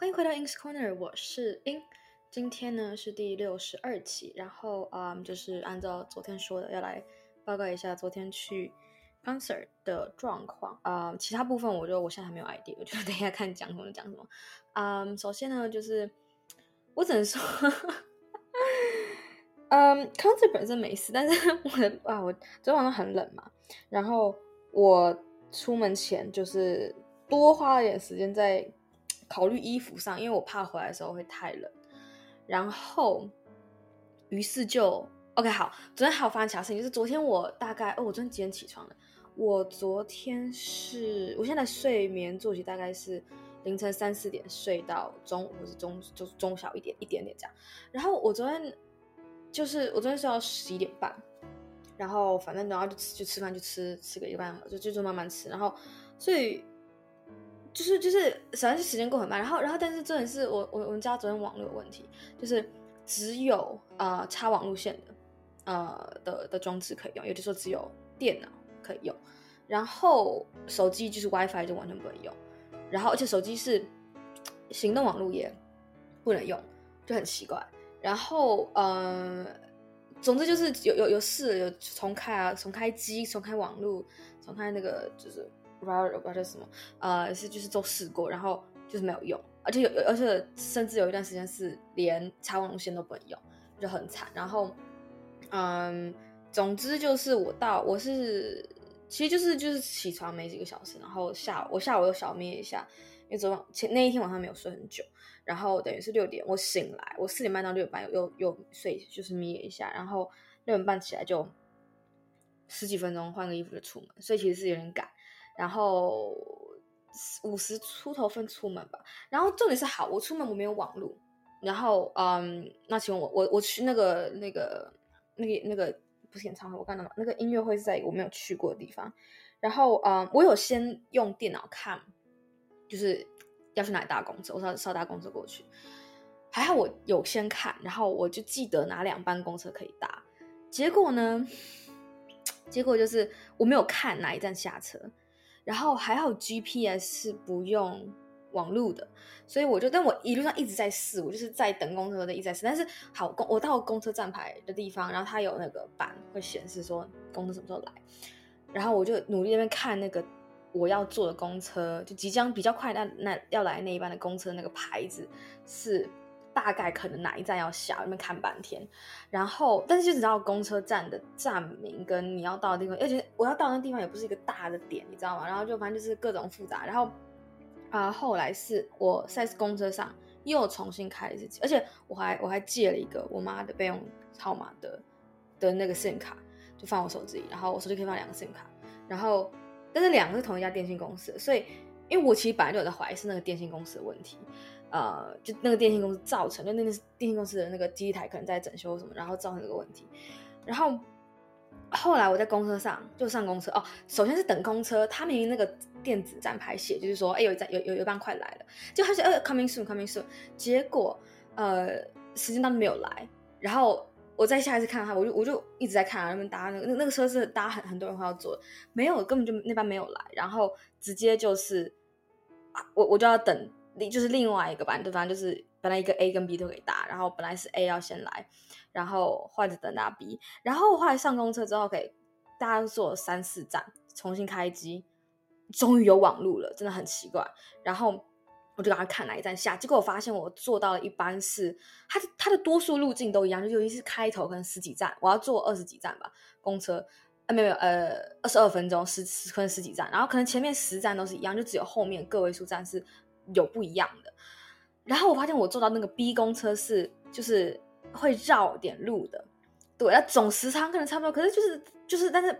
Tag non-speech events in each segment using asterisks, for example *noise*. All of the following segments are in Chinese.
欢迎回到 In's Corner，我是 In。今天呢是第六十二期，然后嗯，就是按照昨天说的，要来报告一下昨天去 concert 的状况。嗯，其他部分我就我现在还没有 idea，我就等一下看讲什么讲什么。嗯，首先呢，就是我只能说，*laughs* 嗯，concert 本身没事，但是我的啊，我昨天晚上很冷嘛，然后我出门前就是多花了点时间在。考虑衣服上，因为我怕回来的时候会太冷，然后，于是就 OK 好。昨天还有发生其他事情，就是昨天我大概哦，我昨天几点起床的？我昨天是，我现在睡眠作息大概是凌晨三四点睡到中午，或是中就是中小一点一点点这样。然后我昨天就是我昨天睡到十一点半，然后反正然后就吃就吃饭就吃吃个一个半就就就慢慢吃，然后所以。就是就是，首先是时间过很慢，然后然后但是真的是我我我们家昨天网络有问题，就是只有呃插网路线的呃的的装置可以用，也就是说只有电脑可以用，然后手机就是 WiFi 就完全不能用，然后而且手机是行动网络也不能用，就很奇怪。然后呃，总之就是有有有试有重开啊，重开机，重开网络，重开那个就是。不知道不知道叫什么，呃，是就是都试过，然后就是没有用，而且有有，而且甚至有一段时间是连插网路线都不能用，就很惨。然后，嗯，总之就是我到我是，其实就是就是起床没几个小时，然后下午我下午又小眯一下，因为昨晚前那一天晚上没有睡很久，然后等于是六点我醒来，我四点半到六点半又又又睡就是眯一下，然后六点半起来就十几分钟换个衣服就出门，所以其实是有点赶。然后五十出头分出门吧，然后重点是好，我出门我没有网路，然后嗯，那请问我我我去那个那个那个那个不是演唱会，我刚刚那个音乐会是在一个我没有去过的地方，然后嗯，我有先用电脑看，就是要去哪里搭公车，我说要搭公车过去，还好我有先看，然后我就记得哪两班公车可以搭，结果呢，*sniffs* 结果就是我没有看哪一站下车。然后还好 GPS 是不用网路的，所以我就，但我一路上一直在试，我就是在等公车的一直在试。但是好公，我到公车站牌的地方，然后它有那个板会显示说公车什么时候来，然后我就努力那边看那个我要坐的公车，就即将比较快那那要来那一班的公车那个牌子是。大概可能哪一站要下，那边看半天，然后但是就只知道公车站的站名跟你要到的地方，而且我要到的那地方也不是一个大的点，你知道吗？然后就反正就是各种复杂，然后啊、呃、后来是我在公车上又重新开了一次，而且我还我还借了一个我妈的备用号码的的那个 SIM 卡，就放我手机里，然后我手机可以放两个 SIM 卡，然后但是两个是同一家电信公司，所以因为我其实本来就有在怀疑是那个电信公司的问题。呃，就那个电信公司造成，就那个电信公司的那个机台可能在整修什么，然后造成这个问题。然后后来我在公车上就上公车哦，首先是等公车，他明明那个电子站牌写就是说，哎，有一站有有有一班快来了，就他说呃 coming soon coming soon，结果呃时间到没有来，然后我再下一次看到他，我就我就一直在看啊，那边搭那个那那个车是搭很很多人会要坐，没有根本就那班没有来，然后直接就是啊我我就要等。就是另外一个班，对，方就是本来一个 A 跟 B 都可以搭，然后本来是 A 要先来，然后换着等到 B，然后后来上公车之后，可以大家坐三四站，重新开机，终于有网路了，真的很奇怪。然后我就赶快看哪一站下，结果我发现我坐到了一班是它的它的多数路径都一样，就尤其是开头可能十几站，我要坐二十几站吧，公车啊没有没有呃二十二分钟十十可能十几站，然后可能前面十站都是一样，就只有后面个位数站是。有不一样的，然后我发现我坐到那个 B 公车是就是会绕点路的，对，那总时长可能差不多，可是就是就是，但是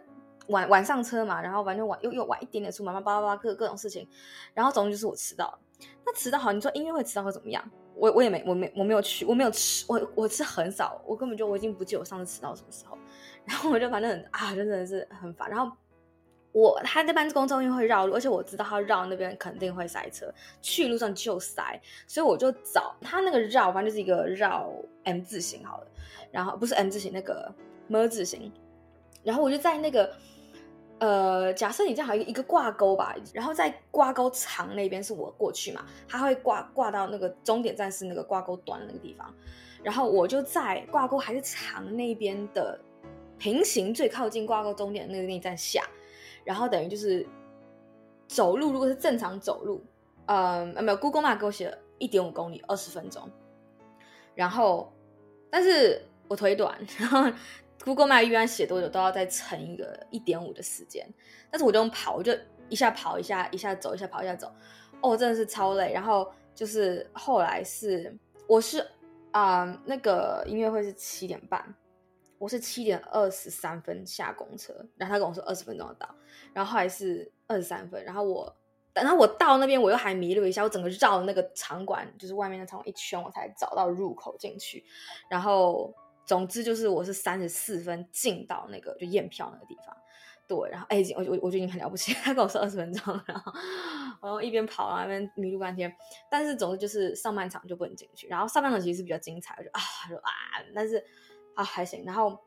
晚晚上车嘛，然后反正晚又又晚一点点出门，叭叭叭各各种事情，然后总之就是我迟到了。那迟到好，你说音乐会迟到会怎么样？我我也没我没我没有去，我没有吃，我我吃很少，我根本就我已经不记得我上次迟到什么时候，然后我就反正啊，真的是很烦，然后。我他那班公车因为会绕路，而且我知道他绕那边肯定会塞车，去路上就塞，所以我就找他那个绕，反正就是一个绕 M 字形好了，然后不是 M 字形那个 M 字形，然后我就在那个呃，假设你这样好一个一个挂钩吧，然后在挂钩长那边是我过去嘛，他会挂挂到那个终点站是那个挂钩端那个地方，然后我就在挂钩还是长那边的平行最靠近挂钩终点的那个那一站下，然后等于就是走路，如果是正常走路，呃，没有 Google Map 给我写了一点五公里，二十分钟，然后但是我腿短，然后。Google Map 一般写多久都要再乘一个一点五的时间，但是我就跑，我就一下跑一下，一下走，一下跑一下走，哦，真的是超累。然后就是后来是我是啊、那个音乐会是七点半，我是七点二十三分下公车，然后他跟我说二十分钟要到，然后后来是二十三分，然后我等到我到那边我又还迷路一下，我整个绕那个场馆，就是外面的场馆一圈，我才找到入口进去，然后。总之就是我是三十四分进到那个就验票那个地方，对，然后哎，我我我觉得你很了不起，他跟我说二十分钟，然后然后一边跑啊一边迷路半天，但是总之就是上半场就不能进去，然后上半场其实是比较精彩，我就啊就啊，但是啊还行，然后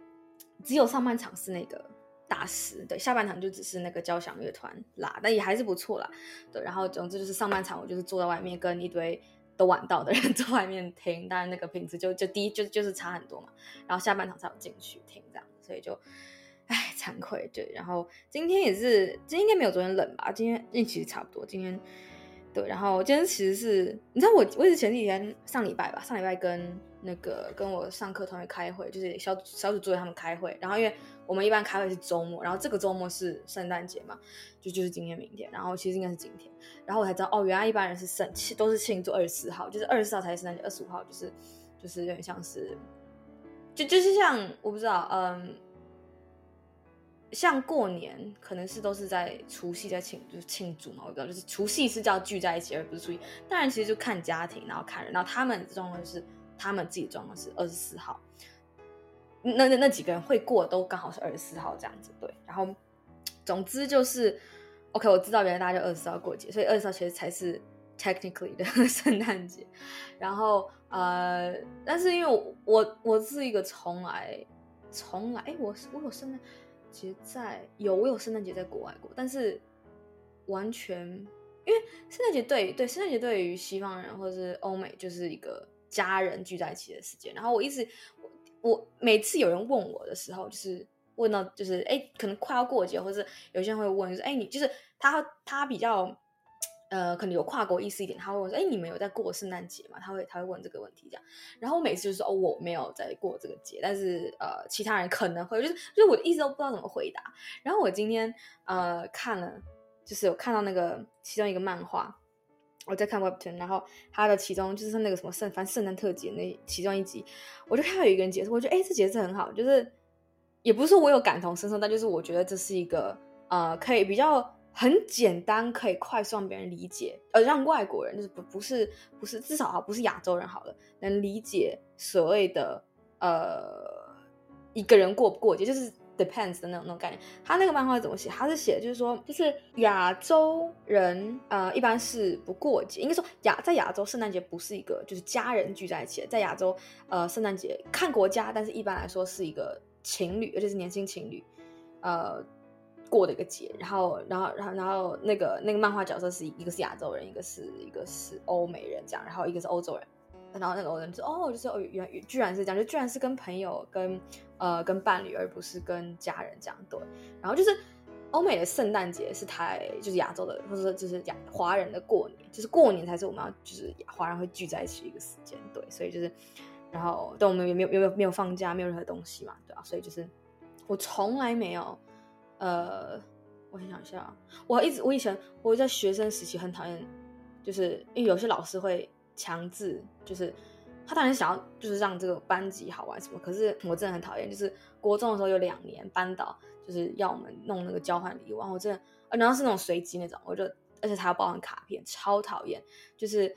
只有上半场是那个大师，对，下半场就只是那个交响乐团啦，但也还是不错啦，对，然后总之就是上半场我就是坐在外面跟一堆。都晚到的人 *laughs* 在外面听，当然那个品质就就低，就就是差很多嘛。然后下半场才有进去听这样，所以就，唉，惭愧。对，然后今天也是，今天应该没有昨天冷吧？今天运气差不多。今天。对，然后今天其实是，你知道我，我也是前几天上礼拜吧，上礼拜跟那个跟我上课同学开会，就是小小组作业他们开会，然后因为我们一般开会是周末，然后这个周末是圣诞节嘛，就就是今天明天，然后其实应该是今天，然后我才知道哦，原来一般人是圣都是庆祝二十四号，就是二十四号才是圣诞节，二十五号就是就是有点像是，就就是像我不知道，嗯。像过年，可能是都是在除夕在庆，就是庆祝嘛。我知道，就是除夕是叫聚在一起，而不是除夕。当然，其实就看家庭，然后看人。然后他们状况是，他们自己装的是二十四号。那那那几个人会过，都刚好是二十四号这样子。对，然后总之就是，OK，我知道原来大家就二十四号过节，所以二十四号其实才是 technically 的 *laughs* 圣诞节。然后呃，但是因为我我，我是一个从来从来，哎，我我有圣诞。节在有我有圣诞节在国外过，但是完全因为圣诞节对对圣诞节对于西方人或者是欧美就是一个家人聚在一起的时间。然后我一直我，我每次有人问我的时候，就是问到就是哎，可能快要过节，或者是有些人会问，就是哎，你就是他他比较。呃，可能有跨国意思一点，他会问说：“哎，你们有在过圣诞节吗？”他会他会问这个问题，这样。然后我每次就说：“哦，我没有在过这个节，但是呃，其他人可能会，就是就是我一直都不知道怎么回答。”然后我今天呃看了，就是有看到那个其中一个漫画，我在看 Webtoon，然后他的其中就是那个什么圣反正圣诞特辑那其中一集，我就看到有一个人解释，我觉得哎，这解释很好，就是也不是说我有感同身受，但就是我觉得这是一个呃可以比较。很简单，可以快速让别人理解，呃，让外国人就是不不是不是至少哈不是亚洲人好了，能理解所谓的呃一个人过不过节，就是 depends 的那种那种概念。他那个漫画怎么写？他是写就是说，就是亚洲人呃一般是不过节，应该说亚在亚洲圣诞节不是一个就是家人聚在一起，在亚洲呃圣诞节看国家，但是一般来说是一个情侣，而且是年轻情侣，呃。过的一个节，然后，然后，然后，然后那个那个漫画角色是一个是亚洲人，一个是一个是欧美人这样，然后一个是欧洲人，然后那个欧人说哦，就是哦，原居然是这样，就居然是跟朋友跟呃跟伴侣，而不是跟家人这样对。然后就是欧美的圣诞节是台就是亚洲的，或者说就是亚华人的过年，就是过年才是我们要就是华人会聚在一起一个时间对，所以就是然后但我们也没有没有没有放假，没有任何东西嘛，对啊，所以就是我从来没有。呃，我很想一下，我一直我以前我在学生时期很讨厌，就是因为有些老师会强制，就是他当然想要就是让这个班级好玩什么，可是我真的很讨厌，就是国中的时候有两年班导就是要我们弄那个交换礼物，然后我真的，然后是那种随机那种，我就而且他要包含卡片，超讨厌，就是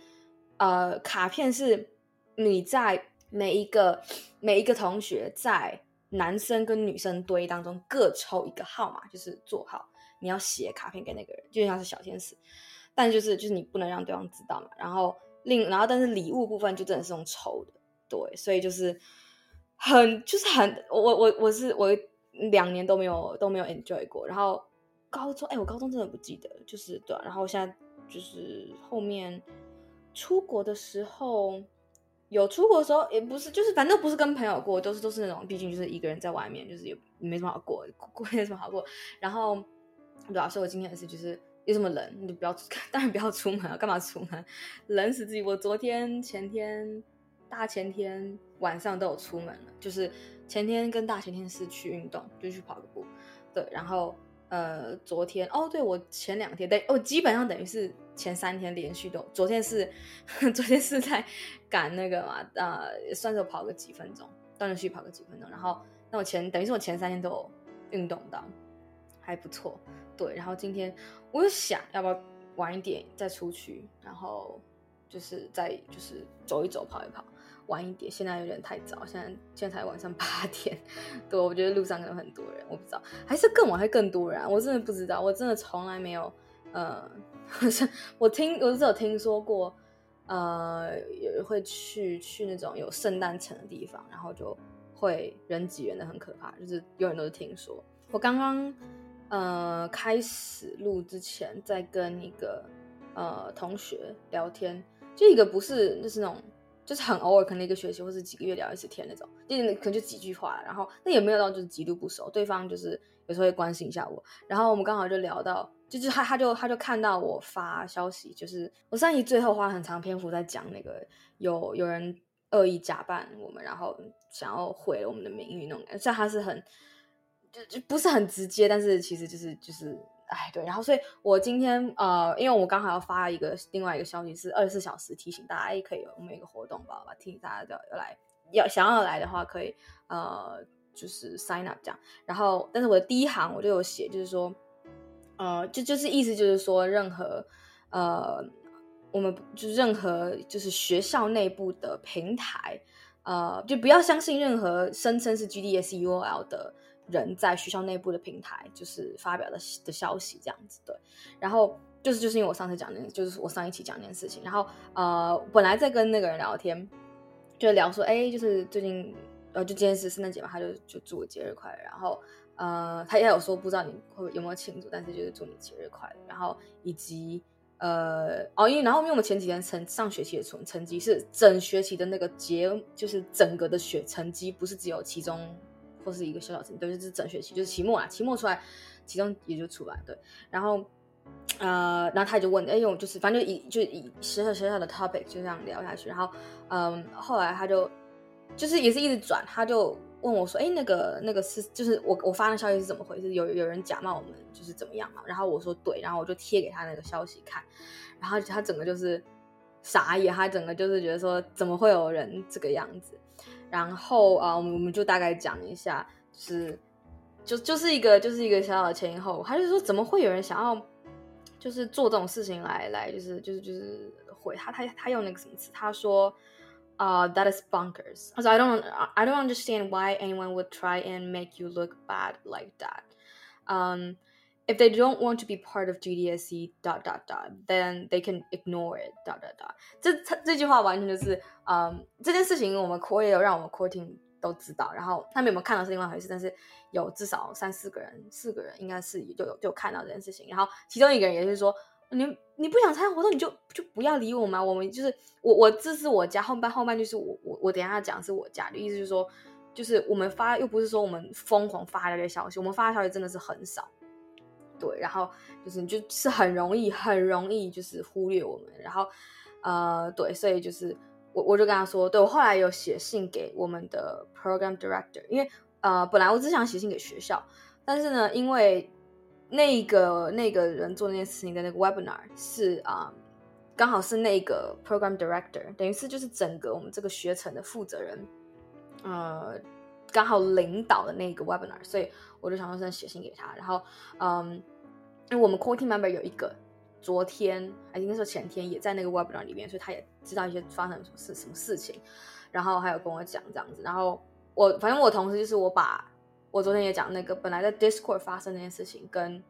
呃卡片是你在每一个每一个同学在。男生跟女生堆当中各抽一个号码，就是座号，你要写卡片给那个人，就像是小天使，但就是就是你不能让对方知道嘛。然后另然后但是礼物部分就真的是用抽的，对，所以就是很就是很我我我是我两年都没有都没有 enjoy 过。然后高中，哎，我高中真的不记得，就是对、然后现在就是后面出国的时候，有出国的时候也不是，就是反正不是跟朋友过，都是都是那种，毕竟就是一个人在外面，就是也没什么好过，过也没什么好过。然后，对啊，所以我今天也是，就是又这么冷，你就不要，*laughs* 当然不要出门了，干嘛出门？冷死自己！我昨天、前天、大前天晚上都有出门了，就是前天跟大前天是去运动，就去跑个步。对，然后呃，昨天哦，对，我前两天，对，我基本上等于是前三天连续都，昨天是 *laughs* 昨天是在赶那个嘛，呃，算是跑个几分钟，断断续续跑个几分钟，然后那我前等于是我前三天都有运动到，还不错，对，然后今天我又想要不要晚一点再出去，然后就是再就是走一走，跑一跑。晚一点，现在有点太早，现在现在才晚上八点，对，我觉得路上可能很多人，我不知道，还是更晚还更多人，我真的不知道，我真的从来没有，呃，*laughs* 我听我只有听说过，呃，有会去去那种有圣诞城的地方，然后就会人挤人的很可怕，就是永远都是听说。我刚刚呃开始录之前，在跟一个呃同学聊天，就一个不是就是那种。就是很偶尔，可能一个学期或是几个月聊一次天那种，就可能就几句话，然后那也没有到就是极度不熟，对方就是有时候会关心一下我，然后我们刚好就聊到，就是他他就他就看到我发消息，就是我上一集最后花很长篇幅在讲那个有有人恶意假扮我们，然后想要毁了我们的名誉那种，虽然他是很就就不是很直接，但是其实就是就是。哎，对，然后所以，我今天呃，因为我刚好要发一个另外一个消息，是二十四小时提醒大家，也，可以有我们有一个活动吧，吧，提醒大家要来，要想要来的话，可以呃，就是 sign up 这样。然后，但是我的第一行我就有写，就是说，呃，就就是意思就是说，任何呃，我们就任何就是学校内部的平台，呃，就不要相信任何声称是 GDS UOL 的。人在学校内部的平台就是发表的的消息这样子，对，然后就是就是因为我上次讲那，就是我上一期讲那件事情，然后呃，本来在跟那个人聊天，就聊说，哎，就是最近呃，就今天是圣诞节嘛，他就就祝我节日快乐，然后呃，他也有说不知道你会有没有庆祝，但是就是祝你节日快乐，然后以及呃，哦，因为然后因为我们前几天成上学期的成成绩是整学期的那个结，就是整个的学成绩，不是只有其中。或是一个小小成绩，对，就是整学期，就是期末啊，期末出来，其中也就出来，对。然后，呃，然后他就问，哎，我就是反正就以就以小小小小的 topic 就这样聊下去。然后，嗯，后来他就就是也是一直转，他就问我说，哎，那个那个是就是我我发的消息是怎么回事？有有人假冒我们，就是怎么样嘛？然后我说对，然后我就贴给他那个消息看，然后他整个就是傻眼，他整个就是觉得说，怎么会有人这个样子？然后啊，我们我们就大概讲一下，就是就就是一个就是一个小小的前因后果。他就说，怎么会有人想要就是做这种事情来来就是就是就是毁他他他用那个什么词？他说啊、，that is bonkers。他说，I don't I don't understand why anyone would try and make you look bad like that. 嗯 If they don't want to be part of GDSC dot dot dot, then they can ignore it dot dot dot。这这句话完全就是，嗯，这件事情我们 core 也有让我们 core team 都知道，然后他们有没有看到是另外一回事，但是有至少三四个人，四个人应该是就有就有看到这件事情。然后其中一个人也是说，你你不想参加活动，你就就不要理我嘛。我们就是我我这是我家后半后半句是我我我等一下讲是我家的意思就是说，就是我们发又不是说我们疯狂发这些消息，我们发的消息真的是很少。对，然后就是你就是很容易很容易就是忽略我们，然后呃对，所以就是我我就跟他说，对，我后来有写信给我们的 program director，因为呃本来我只想写信给学校，但是呢，因为那个那个人做那件事情的那个 webinar 是啊、呃、刚好是那个 program director，等于是就是整个我们这个学程的负责人，呃刚好领导的那个 webinar，所以我就想说先写信给他，然后嗯。因为我们 core team member 有一个，昨天还应该说前天也在那个 webinar 里面，所以他也知道一些发生什么事什么事情，然后还有跟我讲这样子。然后我反正我同时就是我把我昨天也讲那个本来在 Discord 发生那件事情，跟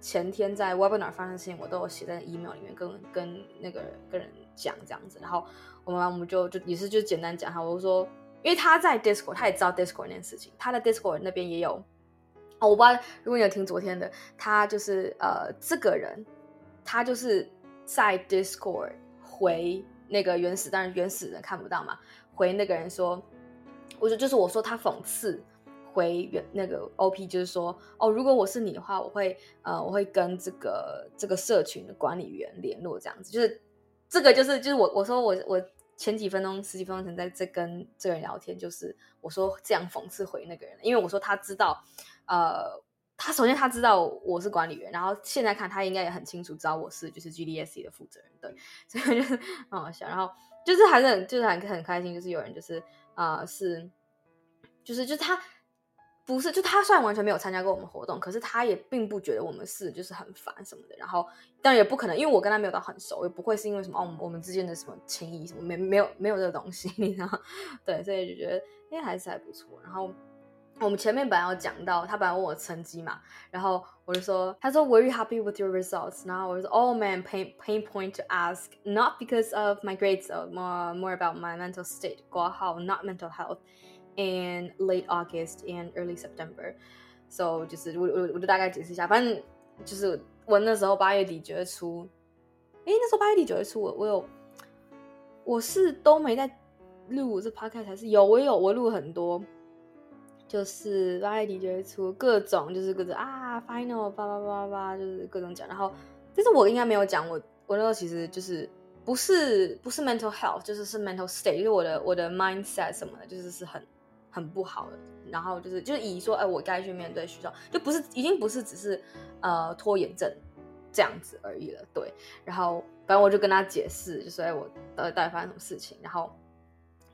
前天在 webinar 发生的事情，我都有写在 email 里面跟跟那个跟人讲这样子。然后我们我们就就也是就简单讲哈，我就说因为他在 Discord，他也知道 Discord 那件事情，他的 Discord 那边也有。哦，我不知道如果你有听昨天的，他就是呃，这个人他就是在 Discord 回那个原始，但是原始人看不到嘛，回那个人说，我就就是我说他讽刺。回原那个 OP 就是说哦，如果我是你的话，我会呃，我会跟这个这个社群的管理员联络，这样子就是这个就是就是我我说我我前几分钟十几分钟前在在跟这个人聊天，就是我说这样讽刺回那个人，因为我说他知道呃，他首先他知道我是管理员，然后现在看他应该也很清楚知道我是就是 GDSC 的负责人，对，*laughs* 所以就是很好笑，然后就是还是很就是很很开心，就是有人就是啊、是就是就是他。不是，就他虽然完全没有参加过我们活动，可是他也并不觉得我们是就是很烦什么的。然后，但也不可能，因为我跟他没有到很熟，也不会是因为什么哦，我们之间的什么情谊什么没没有没有这个东西，你知道？*laughs* 对，所以就觉得哎还是还不错。然后我们前面本来有讲到，他本来问我成绩嘛，然后我就说，他说 Were you happy with your results？然后我就说 Oh man, pain pain point to ask, not because of my grades, more more about my mental state. 括号 not mental health. In late August and early September，so 就是我我我就大概解释一下，反正就是我那时候八月底九月初，诶，那时候八月底九月初我我有我是都没在录这 podcast 还是有我有我录很多，就是八月底九月初各种就是各种啊 final 叭叭叭叭就是各种讲，然后但是我应该没有讲我我那时候其实就是不是不是 mental health，就是是 mental state，因为我的我的 mindset 什么的，就是是很。很不好的，然后就是就是以说，哎、欸，我该去面对学校，就不是已经不是只是呃拖延症这样子而已了，对。然后反正我就跟他解释，就说，哎、欸，我到底到底发生什么事情，然后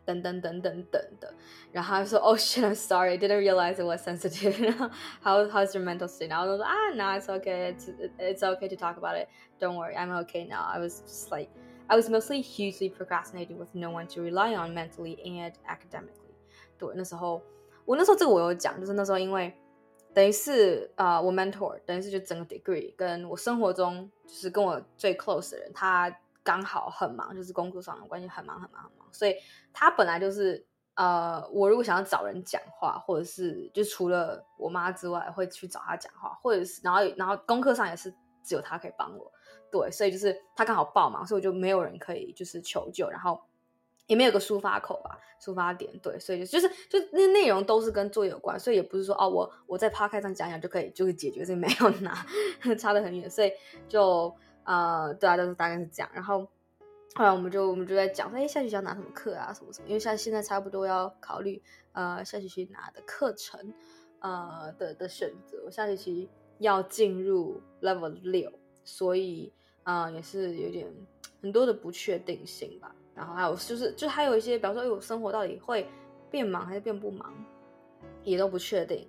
等等等等等的，然后他就说，Oh shit, I'm sorry, didn't realize it was sensitive. *laughs* How how's your mental state? 然后我说，啊，No, it's okay, it's it's okay to talk about it. Don't worry, I'm okay now. I was just like, I was mostly hugely procrastinating with no one to rely on mentally and academically. 对，那时候我那时候这个我有讲，就是那时候因为等于是啊、我 mentor 等于是就整个 degree 跟我生活中就是跟我最 close 的人，他刚好很忙，就是工作上的关系很忙很忙很忙，所以他本来就是呃，我如果想要找人讲话，或者是就除了我妈之外，会去找他讲话，或者是然后然后功课上也是只有他可以帮我，对，所以就是他刚好爆忙，所以我就没有人可以就是求救，然后。也没有个抒发口吧，抒发点对，所以就是就那内容都是跟作业有关，所以也不是说哦，我我在 podcast 上讲讲就可以就可以解决，这没有拿 *laughs* 差得很远，所以就呃对啊，就是大概是这样。然后后来我们就我们就在讲说，哎，下学期要拿什么课啊，什么什么，因为像现在差不多要考虑呃下学期拿的课程呃的的选择，我下学期要进入 level 六，所以啊、呃、也是有点很多的不确定性吧。然后还有就是，就还有一些，比方说，哎，我生活到底会变忙还是变不忙，也都不确定。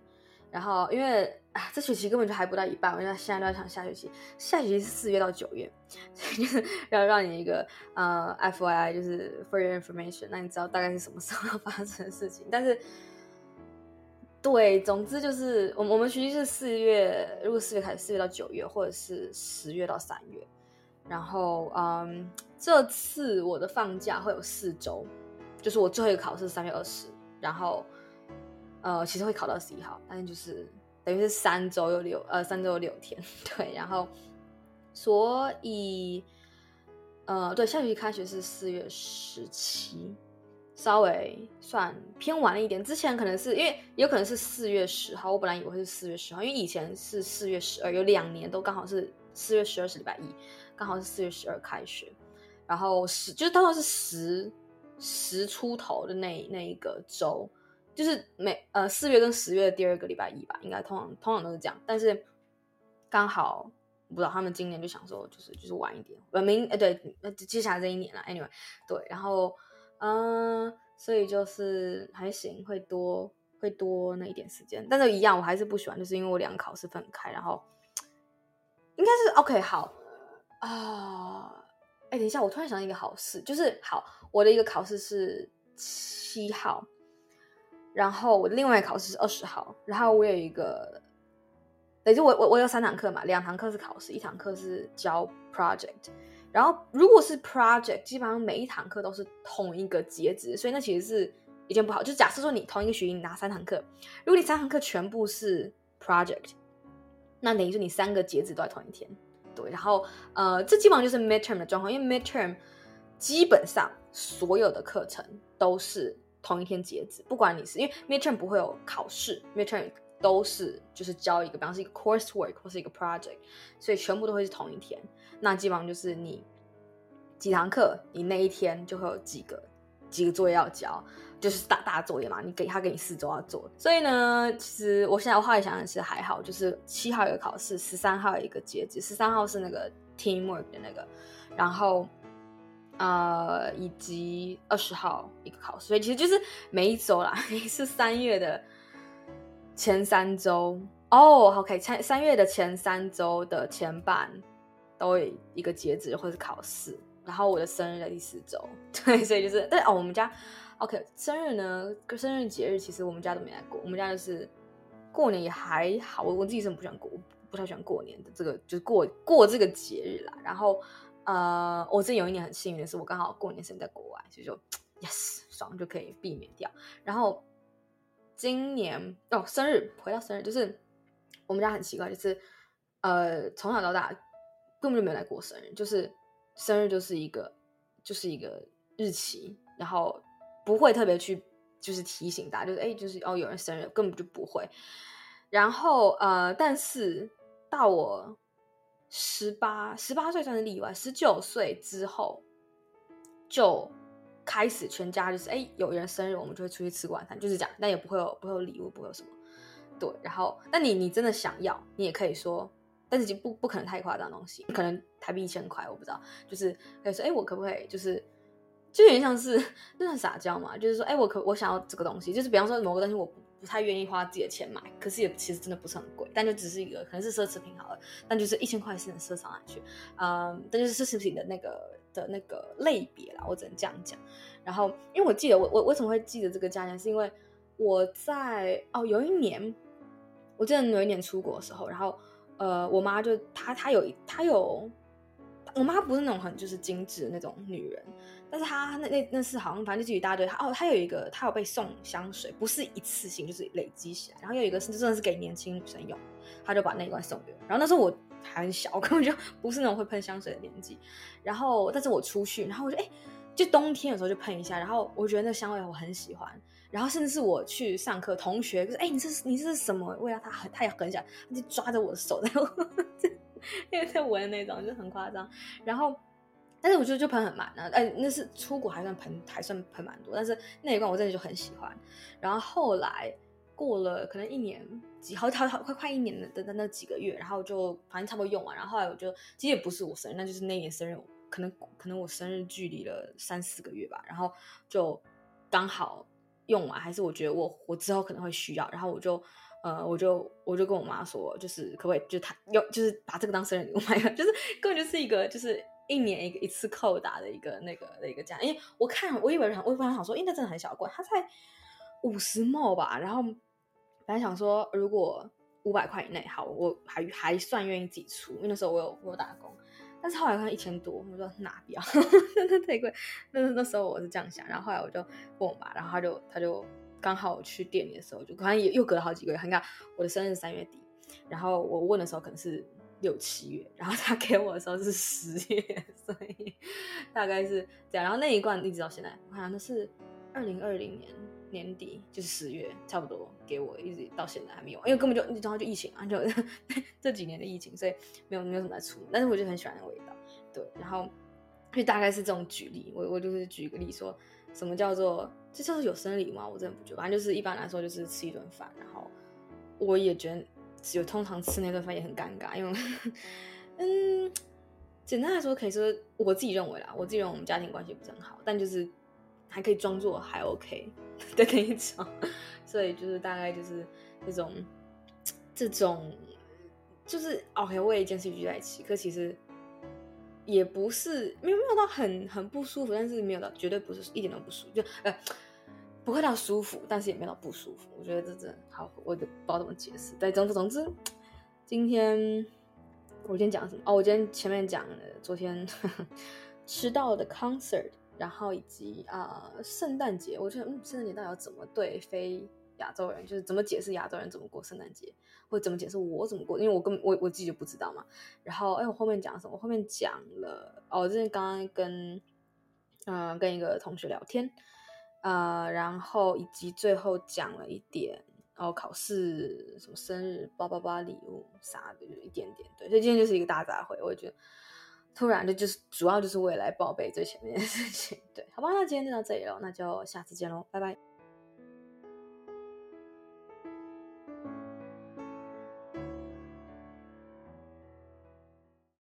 然后因为啊，这学期根本就还不到一半，我现在现在都在想下学期，下学期是四月到九月，*laughs* 所以就是要让你一个呃，FYI，就是 for your information，那你知道大概是什么时候要发生的事情。但是，对，总之就是我们我们学期是四月，如果四月开始，四月到九月，或者是十月到三月。然后，嗯，这次我的放假会有四周，就是我最后一个考试三月二十，然后，呃，其实会考到十一号，但是就是等于是三周有六，呃，三周有六天，*laughs* 对，然后，所以，呃，对，下学期开学是四月十七，稍微算偏晚了一点，之前可能是因为有可能是四月十号，我本来以为是四月十号，因为以前是四月十二，有两年都刚好是四月十二是礼拜一。刚好是四月十二开学，然后十就是刚好是十十出头的那那一个周，就是每呃四月跟十月的第二个礼拜一吧，应该通常通常都是这样。但是刚好不知道他们今年就想说就是就是晚一点，呃明呃对，那接下来这一年了，anyway 对，然后嗯、所以就是还行，会多会多那一点时间，但是一样我还是不喜欢，就是因为我两个考试分开，然后应该是 OK 好。啊，哎、等一下，我突然想到一个好事，就是好，我的一个考试是七号，然后我另外一个考试是二十号，然后我有一个，等于我我我有三堂课嘛，两堂课是考试，一堂课是交 project，然后如果是 project，基本上每一堂课都是同一个截止，所以那其实是一件不好。就假设说你同一个学期你拿三堂课，如果你三堂课全部是 project，那等于说你三个截止都在同一天。对，然后呃，这基本上就是 midterm 的状况，因为 midterm 基本上所有的课程都是同一天截止，不管你是因为 midterm 不会有考试，midterm 都是就是交一个，比方是一个 coursework 或是一个 project，所以全部都会是同一天。那基本上就是你几堂课，你那一天就会有几个几个作业要交。就是大大作业嘛，你给他给你四周要做，所以呢，其实我现在我后来想想是还好，就是七号有个考试，十三号一个截止，十三号是那个 teamwork 的那个，然后呃以及二十号一个考试，所以其实就是每一周啦，*laughs* 是三月的前三周。哦，OK，三三月的前三周的前半都有一个截止或是考试，然后我的生日在第四周，*laughs* 对，所以就是对哦，我们家。OK，生日呢？生日节日其实我们家都没来过。我们家就是过年也还好，我我自己是不喜欢过，不太喜欢过年的这个，就是过过这个节日啦。然后呃，我这有一年很幸运的是，我刚好过年生在国外，所以就 yes 爽就可以避免掉。然后今年哦，生日回到生日，就是我们家很奇怪，就是呃从小到大根本就没来过生日，就是生日就是一个就是一个日期，然后。不会特别去，就是提醒大家，就是哎，就是哦，有人生日，根本就不会。然后呃，但是到我十八十八岁算是例外，十九岁之后就开始全家就是哎，有人生日，我们就会出去吃晚餐，就是这样，但也不会有不会有礼物，不会有什么。对，然后那你你真的想要，你也可以说，但是就不不可能太夸张的东西，可能台币一千块，我不知道，就是可以说哎，我可不可以就是。就有点像是，就很撒娇嘛，就是说，哎、我可我想要这个东西，就是比方说某个东西我不太愿意花自己的钱买，可是也其实真的不是很贵，但就只是一个可能是奢侈品好了，但就是一千块是能奢上去，嗯，但就是奢侈品的那个的那个类别啦，我只能这样讲。然后，因为我记得我我为什么会记得这个价钱，是因为我在哦有一年，我记得有一年出国的时候，然后呃我妈就她她有她有。我妈不是那种很就是精致的那种女人，但是他那那那是好像反正就一大堆。他哦，他有一个，他有被送香水，不是一次性，就是累积起来。然后有一个是真的是给年轻女生用，他就把那一罐送给我。然后那时候我还很小，*laughs* 我根本就不是那种会喷香水的年纪。然后但是我出去，然后我就哎，就冬天的时候就喷一下。然后我觉得那香味我很喜欢。然后甚至是我去上课，同学就说：“哎，你这是你这是什么味道？”他很他也很想，他就抓着我的手在。*laughs* 因为在闻那种就很夸张，然后，但是我觉得就喷很满啊，哎，那是出国还算喷还算喷蛮多，但是那一罐我真的就很喜欢。然后后来过了可能一年几好好好快快一年的的那几个月，然后就反正差不多用完，然后后来我就其实也不是我生日，那就是那年生日，可能可能我生日距离了三四个月吧，然后就刚好用完，还是我觉得我我之后可能会需要，然后我就。呃，我就我就跟我妈说，就是可不可以，就他用，就是把这个当生日礼物买，*laughs* 就是根本就是一个，就是一年一个一次扣打的一个那个的一个价。因为我看，我以为我本来想说，因为那真的很小罐，它才五十毛吧。然后本来想说，如果五百块以内，好，我还还算愿意自己出，因为那时候我有我有打工。但是后来看一千多，我说拿不要，真的太贵。那那时候我是这样想，然后后来我就问我妈，然后她就她就。刚好我去店里的时候，就可能也又隔了好几个月。你看我的生日三月底，然后我问的时候可能是六七月，然后他给我的时候是十月，所以大概是这样。然后那一罐一直到现在，我看那是二零二零年年底，就是十月差不多给我，一直到现在还没有，因为根本就然后就疫情啊，就 *laughs* 这几年的疫情，所以没有没有什么在出。但是我就很喜欢那个味道，对。然后就大概是这种举例，我我就是举个例说。什么叫做这叫做有生理吗？我真的不觉得，反正就是一般来说就是吃一顿饭，然后我也觉得有通常吃那顿饭也很尴尬，因为 *laughs* 嗯，简单来说可以说我自己认为啦，我自己认为我们家庭关系不是很好，但就是还可以装作还 OK *laughs* 的那一种，所以就是大概就是这种这种就是 OK 为一件事聚在一起，可其实。也不是没有没有到很很不舒服，但是没有到绝对不是一点都不舒服，就呃不会到舒服，但是也没有到不舒服。我觉得这真好，我都不知道怎么解释。对，总之总之，今天我今天讲什么？哦，我今天前面讲了昨天呵呵吃到的 concert，然后以及啊、呃、圣诞节，我觉得嗯圣诞节到底要怎么对非亚洲人，就是怎么解释亚洲人怎么过圣诞节，或者怎么解释我怎么过，因为我根本我我自己就不知道嘛。然后哎，我后面讲什么？我后面讲了哦，我之前刚刚跟嗯、跟一个同学聊天，呃，然后以及最后讲了一点哦，考试什么生日叭叭叭礼物啥的，就一点点。对，所以今天就是一个大杂烩，我觉得。突然的，就是主要就是为来报备最前面的事情，对，好吧，那今天就到这里了，那就下次见喽，拜拜。